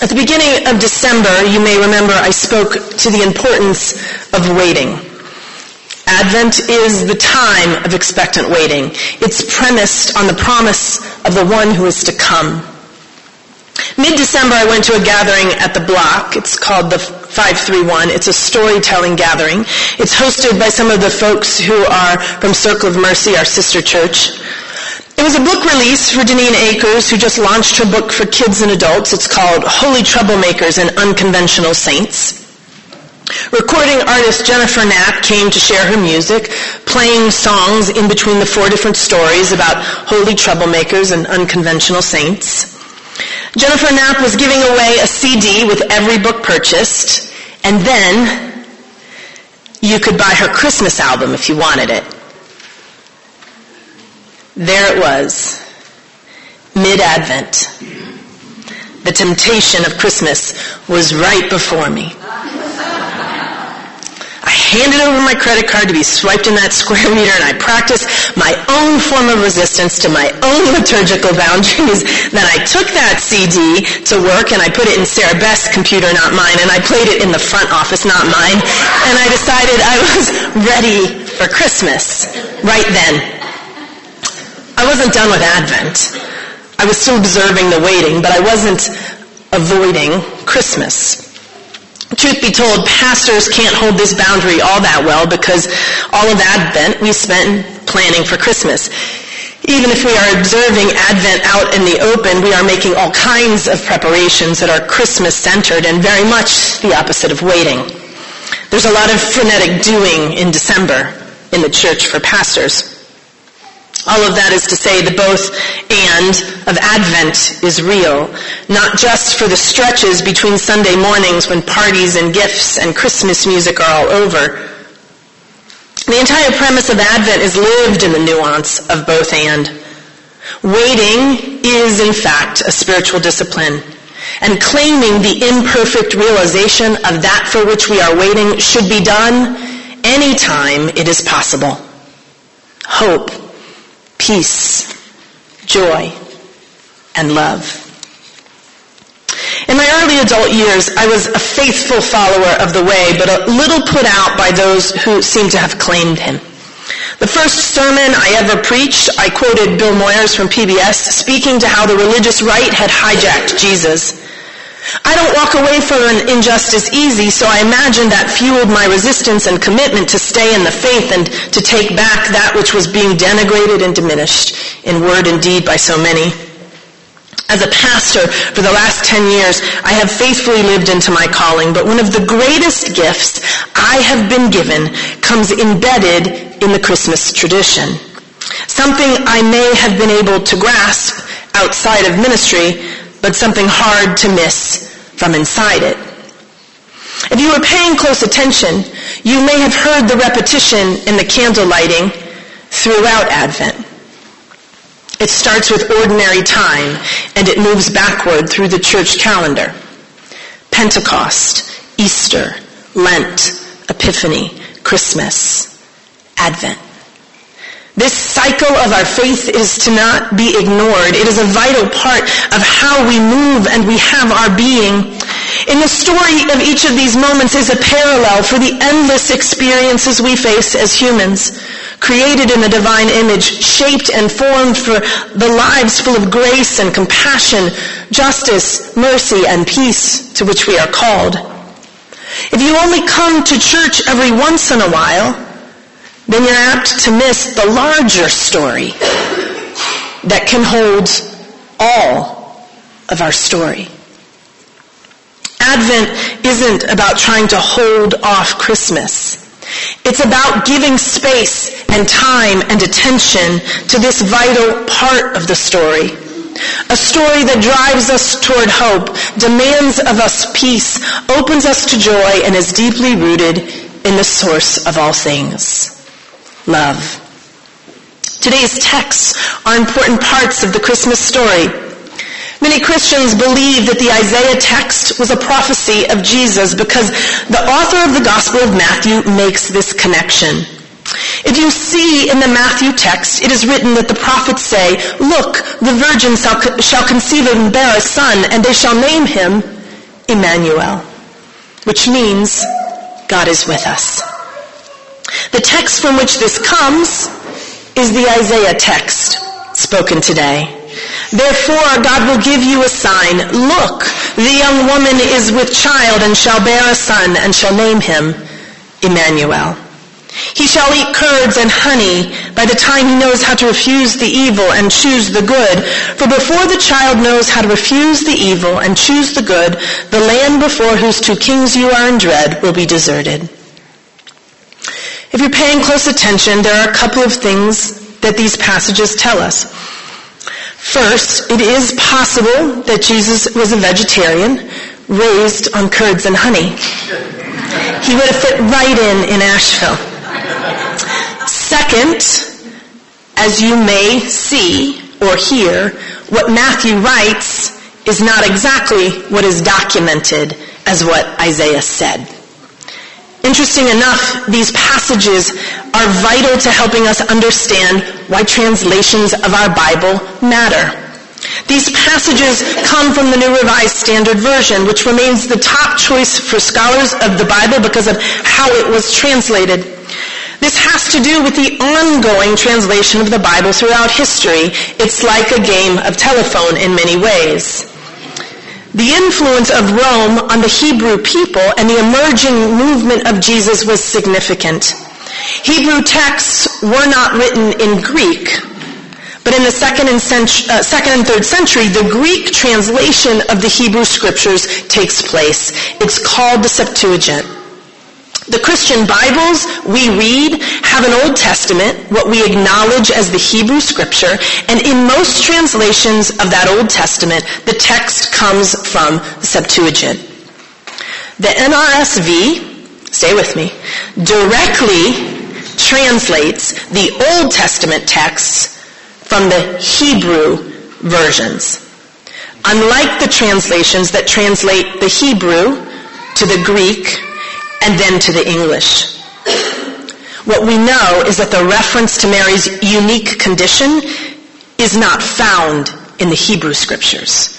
At the beginning of December, you may remember I spoke to the importance of waiting. Advent is the time of expectant waiting. It's premised on the promise of the one who is to come. Mid-December, I went to a gathering at the block. It's called the 531. It's a storytelling gathering. It's hosted by some of the folks who are from Circle of Mercy, our sister church. It was a book release for Daneen Akers, who just launched her book for kids and adults. It's called Holy Troublemakers and Unconventional Saints. Recording artist Jennifer Knapp came to share her music, playing songs in between the four different stories about holy troublemakers and unconventional saints. Jennifer Knapp was giving away a CD with every book purchased, and then you could buy her Christmas album if you wanted it. There it was, mid-Advent. The temptation of Christmas was right before me. I handed over my credit card to be swiped in that square meter and I practiced my own form of resistance to my own liturgical boundaries. then I took that CD to work and I put it in Sarah Best's computer, not mine, and I played it in the front office, not mine. And I decided I was ready for Christmas right then. Wasn't done with Advent. I was still observing the waiting, but I wasn't avoiding Christmas. Truth be told, pastors can't hold this boundary all that well because all of Advent we spent planning for Christmas. Even if we are observing Advent out in the open, we are making all kinds of preparations that are Christmas centered and very much the opposite of waiting. There's a lot of frenetic doing in December in the church for pastors. All of that is to say the both and of Advent is real, not just for the stretches between Sunday mornings when parties and gifts and Christmas music are all over. The entire premise of Advent is lived in the nuance of both and. Waiting is in fact a spiritual discipline. And claiming the imperfect realization of that for which we are waiting should be done anytime it is possible. Hope peace, joy, and love. In my early adult years, I was a faithful follower of the way, but a little put out by those who seemed to have claimed him. The first sermon I ever preached, I quoted Bill Moyers from PBS speaking to how the religious right had hijacked Jesus. I don't walk away from an injustice easy, so I imagine that fueled my resistance and commitment to stay in the faith and to take back that which was being denigrated and diminished in word and deed by so many. As a pastor for the last 10 years, I have faithfully lived into my calling, but one of the greatest gifts I have been given comes embedded in the Christmas tradition. Something I may have been able to grasp outside of ministry, but something hard to miss from inside it. If you were paying close attention, you may have heard the repetition in the candle lighting throughout Advent. It starts with ordinary time and it moves backward through the church calendar. Pentecost, Easter, Lent, Epiphany, Christmas, Advent. This cycle of our faith is to not be ignored. It is a vital part of how we move and we have our being. In the story of each of these moments is a parallel for the endless experiences we face as humans, created in the divine image, shaped and formed for the lives full of grace and compassion, justice, mercy, and peace to which we are called. If you only come to church every once in a while, then you're apt to miss the larger story that can hold all of our story. Advent isn't about trying to hold off Christmas. It's about giving space and time and attention to this vital part of the story. A story that drives us toward hope, demands of us peace, opens us to joy, and is deeply rooted in the source of all things love. Today's texts are important parts of the Christmas story. Many Christians believe that the Isaiah text was a prophecy of Jesus because the author of the Gospel of Matthew makes this connection. If you see in the Matthew text, it is written that the prophets say, Look, the virgin shall conceive and bear a son, and they shall name him Emmanuel, which means God is with us. The text from which this comes is the Isaiah text spoken today. Therefore God will give you a sign. Look, the young woman is with child and shall bear a son and shall name him Emmanuel. He shall eat curds and honey by the time he knows how to refuse the evil and choose the good. For before the child knows how to refuse the evil and choose the good, the land before whose two kings you are in dread will be deserted. If you're paying close attention, there are a couple of things that these passages tell us. First, it is possible that Jesus was a vegetarian raised on curds and honey. He would have fit right in in Asheville. Second, as you may see or hear, what Matthew writes is not exactly what is documented as what Isaiah said. Interesting enough, these passages are vital to helping us understand why translations of our Bible matter. These passages come from the New Revised Standard Version, which remains the top choice for scholars of the Bible because of how it was translated. This has to do with the ongoing translation of the Bible throughout history. It's like a game of telephone in many ways. The influence of Rome on the Hebrew people and the emerging movement of Jesus was significant. Hebrew texts were not written in Greek, but in the second and, uh, second and third century, the Greek translation of the Hebrew scriptures takes place. It's called the Septuagint. The Christian Bibles we read have an Old Testament, what we acknowledge as the Hebrew scripture, and in most translations of that Old Testament, the text comes from the Septuagint. The NRSV, stay with me, directly translates the Old Testament texts from the Hebrew versions. Unlike the translations that translate the Hebrew to the Greek and then to the English. What we know is that the reference to Mary's unique condition is not found in the Hebrew scriptures.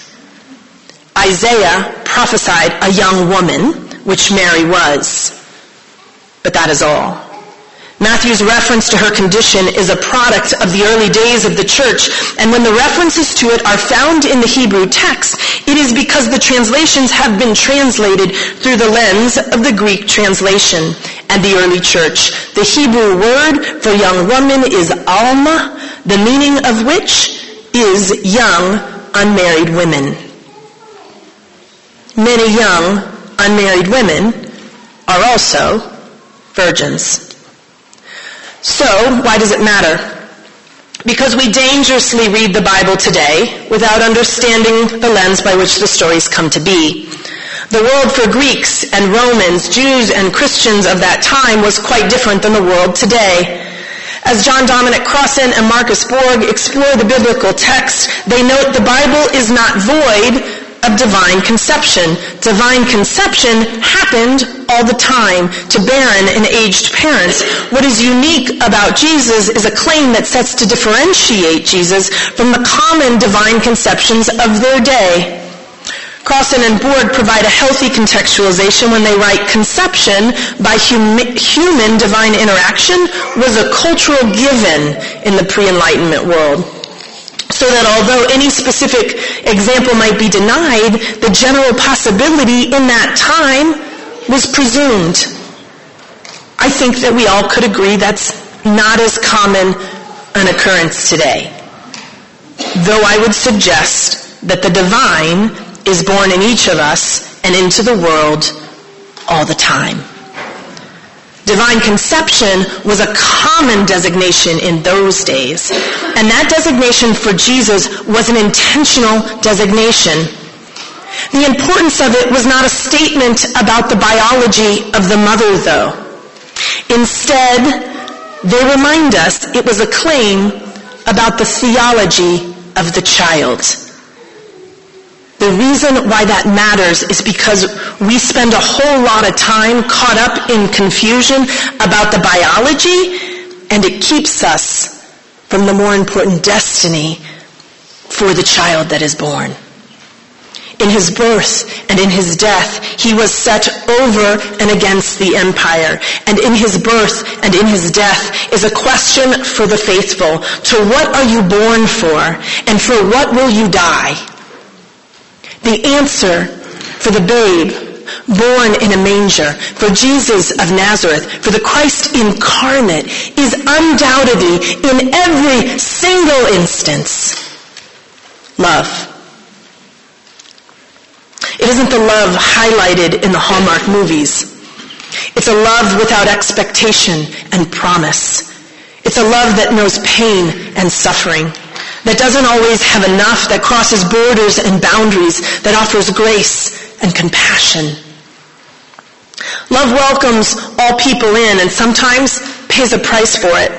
Isaiah prophesied a young woman, which Mary was, but that is all. Matthew's reference to her condition is a product of the early days of the church, and when the references to it are found in the Hebrew text, it is because the translations have been translated through the lens of the Greek translation and the early church. The Hebrew word for young woman is alma, the meaning of which is young unmarried women. Many young unmarried women are also virgins. So, why does it matter? Because we dangerously read the Bible today without understanding the lens by which the stories come to be. The world for Greeks and Romans, Jews and Christians of that time was quite different than the world today. As John Dominic Crossan and Marcus Borg explore the biblical text, they note the Bible is not void of divine conception. Divine conception happened all the time to barren and aged parents. What is unique about Jesus is a claim that sets to differentiate Jesus from the common divine conceptions of their day. Crossan and Borg provide a healthy contextualization when they write conception by hum- human divine interaction was a cultural given in the pre-enlightenment world so that although any specific example might be denied, the general possibility in that time was presumed. I think that we all could agree that's not as common an occurrence today. Though I would suggest that the divine is born in each of us and into the world all the time. Divine conception was a common designation in those days. And that designation for Jesus was an intentional designation. The importance of it was not a statement about the biology of the mother, though. Instead, they remind us it was a claim about the theology of the child. The reason why that matters is because we spend a whole lot of time caught up in confusion about the biology, and it keeps us from the more important destiny for the child that is born. In his birth and in his death, he was set over and against the empire. And in his birth and in his death is a question for the faithful. To what are you born for? And for what will you die? The answer for the babe born in a manger, for Jesus of Nazareth, for the Christ incarnate is undoubtedly in every single instance love. It isn't the love highlighted in the Hallmark movies. It's a love without expectation and promise. It's a love that knows pain and suffering, that doesn't always have enough, that crosses borders and boundaries, that offers grace and compassion. Love welcomes all people in and sometimes pays a price for it.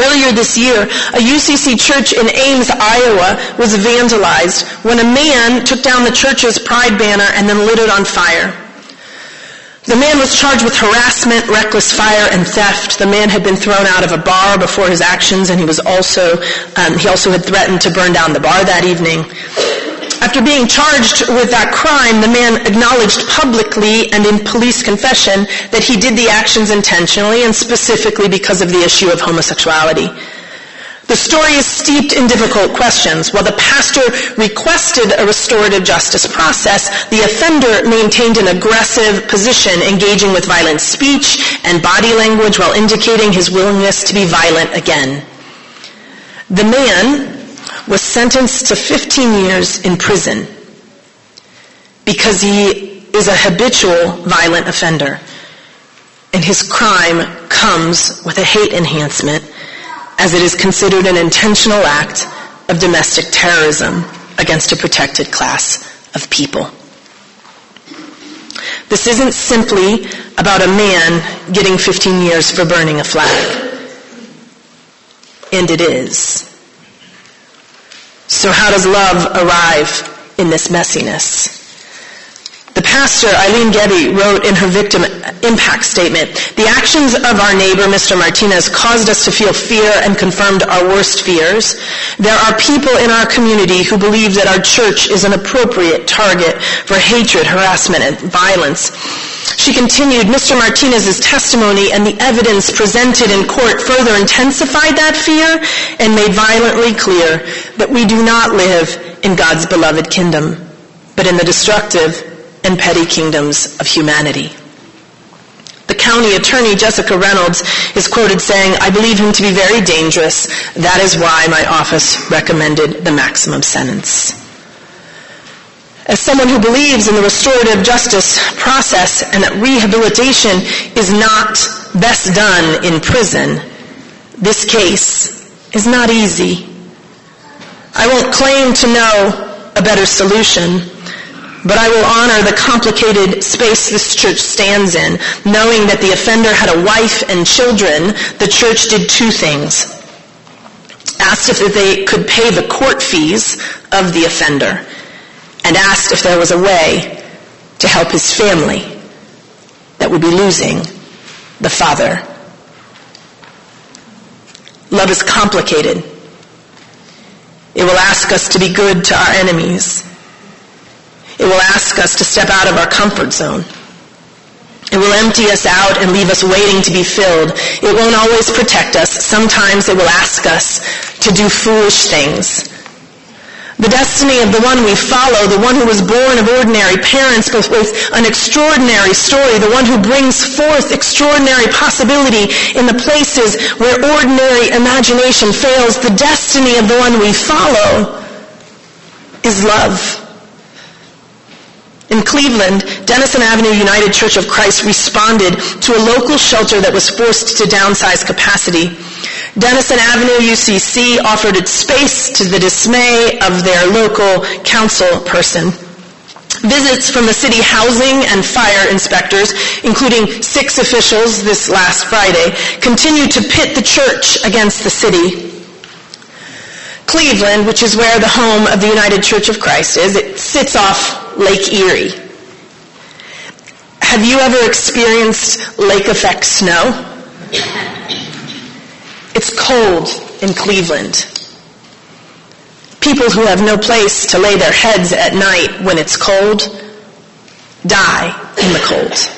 Earlier this year, a UCC church in Ames, Iowa was vandalized when a man took down the church's pride banner and then lit it on fire. The man was charged with harassment, reckless fire, and theft. The man had been thrown out of a bar before his actions, and he was also um, he also had threatened to burn down the bar that evening. After being charged with that crime, the man acknowledged publicly and in police confession that he did the actions intentionally and specifically because of the issue of homosexuality. The story is steeped in difficult questions. While the pastor requested a restorative justice process, the offender maintained an aggressive position, engaging with violent speech and body language while indicating his willingness to be violent again. The man was sentenced to 15 years in prison because he is a habitual violent offender. And his crime comes with a hate enhancement as it is considered an intentional act of domestic terrorism against a protected class of people. This isn't simply about a man getting 15 years for burning a flag. And it is. So how does love arrive in this messiness? The pastor, Eileen Gebbie, wrote in her victim impact statement, the actions of our neighbor, Mr. Martinez, caused us to feel fear and confirmed our worst fears. There are people in our community who believe that our church is an appropriate target for hatred, harassment, and violence. She continued, Mr. Martinez's testimony and the evidence presented in court further intensified that fear and made violently clear that we do not live in God's beloved kingdom, but in the destructive and petty kingdoms of humanity. The county attorney, Jessica Reynolds, is quoted saying, I believe him to be very dangerous. That is why my office recommended the maximum sentence. As someone who believes in the restorative justice process and that rehabilitation is not best done in prison, this case is not easy. I won't claim to know a better solution, but I will honor the complicated space this church stands in, knowing that the offender had a wife and children. The church did two things. Asked if they could pay the court fees of the offender and asked if there was a way to help his family that would be losing the father. Love is complicated. It will ask us to be good to our enemies. It will ask us to step out of our comfort zone. It will empty us out and leave us waiting to be filled. It won't always protect us. Sometimes it will ask us to do foolish things the destiny of the one we follow, the one who was born of ordinary parents but with an extraordinary story, the one who brings forth extraordinary possibility in the places where ordinary imagination fails, the destiny of the one we follow is love. In Cleveland, Denison Avenue United Church of Christ responded to a local shelter that was forced to downsize capacity. Denison Avenue UCC offered its space to the dismay of their local council person. Visits from the city housing and fire inspectors, including six officials this last Friday, continue to pit the church against the city. Cleveland, which is where the home of the United Church of Christ is, it sits off Lake Erie. Have you ever experienced lake effect snow? It's cold in Cleveland. People who have no place to lay their heads at night when it's cold die in the cold.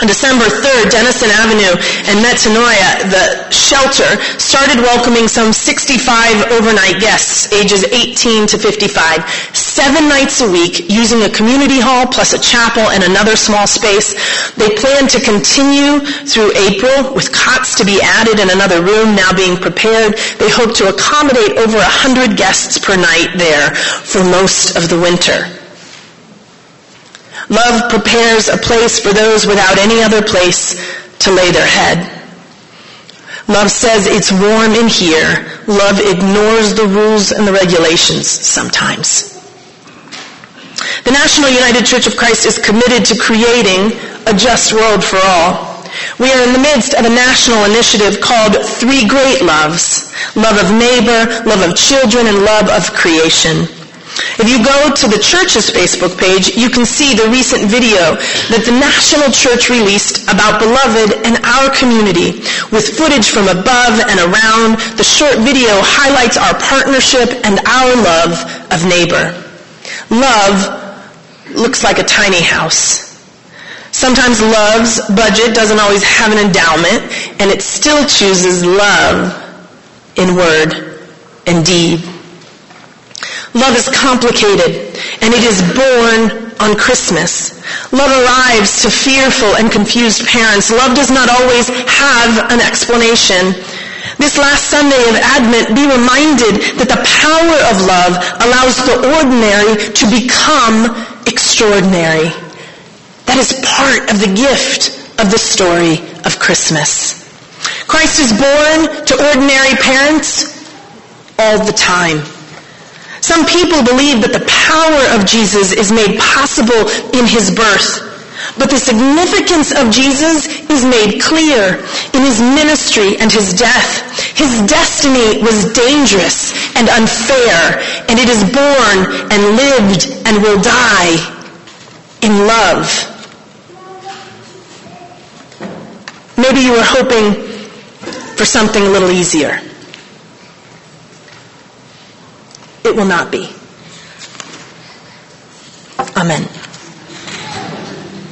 On December 3rd, Denison Avenue and Metanoia, the shelter, started welcoming some 65 overnight guests, ages 18 to 55, seven nights a week, using a community hall plus a chapel and another small space. They plan to continue through April with cots to be added in another room now being prepared. They hope to accommodate over 100 guests per night there for most of the winter. Love prepares a place for those without any other place to lay their head. Love says it's warm in here. Love ignores the rules and the regulations sometimes. The National United Church of Christ is committed to creating a just world for all. We are in the midst of a national initiative called Three Great Loves. Love of neighbor, love of children, and love of creation. If you go to the church's Facebook page, you can see the recent video that the National Church released about Beloved and our community. With footage from above and around, the short video highlights our partnership and our love of neighbor. Love looks like a tiny house. Sometimes love's budget doesn't always have an endowment, and it still chooses love in word and deed. Love is complicated, and it is born on Christmas. Love arrives to fearful and confused parents. Love does not always have an explanation. This last Sunday of Advent, be reminded that the power of love allows the ordinary to become extraordinary. That is part of the gift of the story of Christmas. Christ is born to ordinary parents all the time. Some people believe that the power of Jesus is made possible in his birth. But the significance of Jesus is made clear in his ministry and his death. His destiny was dangerous and unfair, and it is born and lived and will die in love. Maybe you were hoping for something a little easier. It will not be. Amen.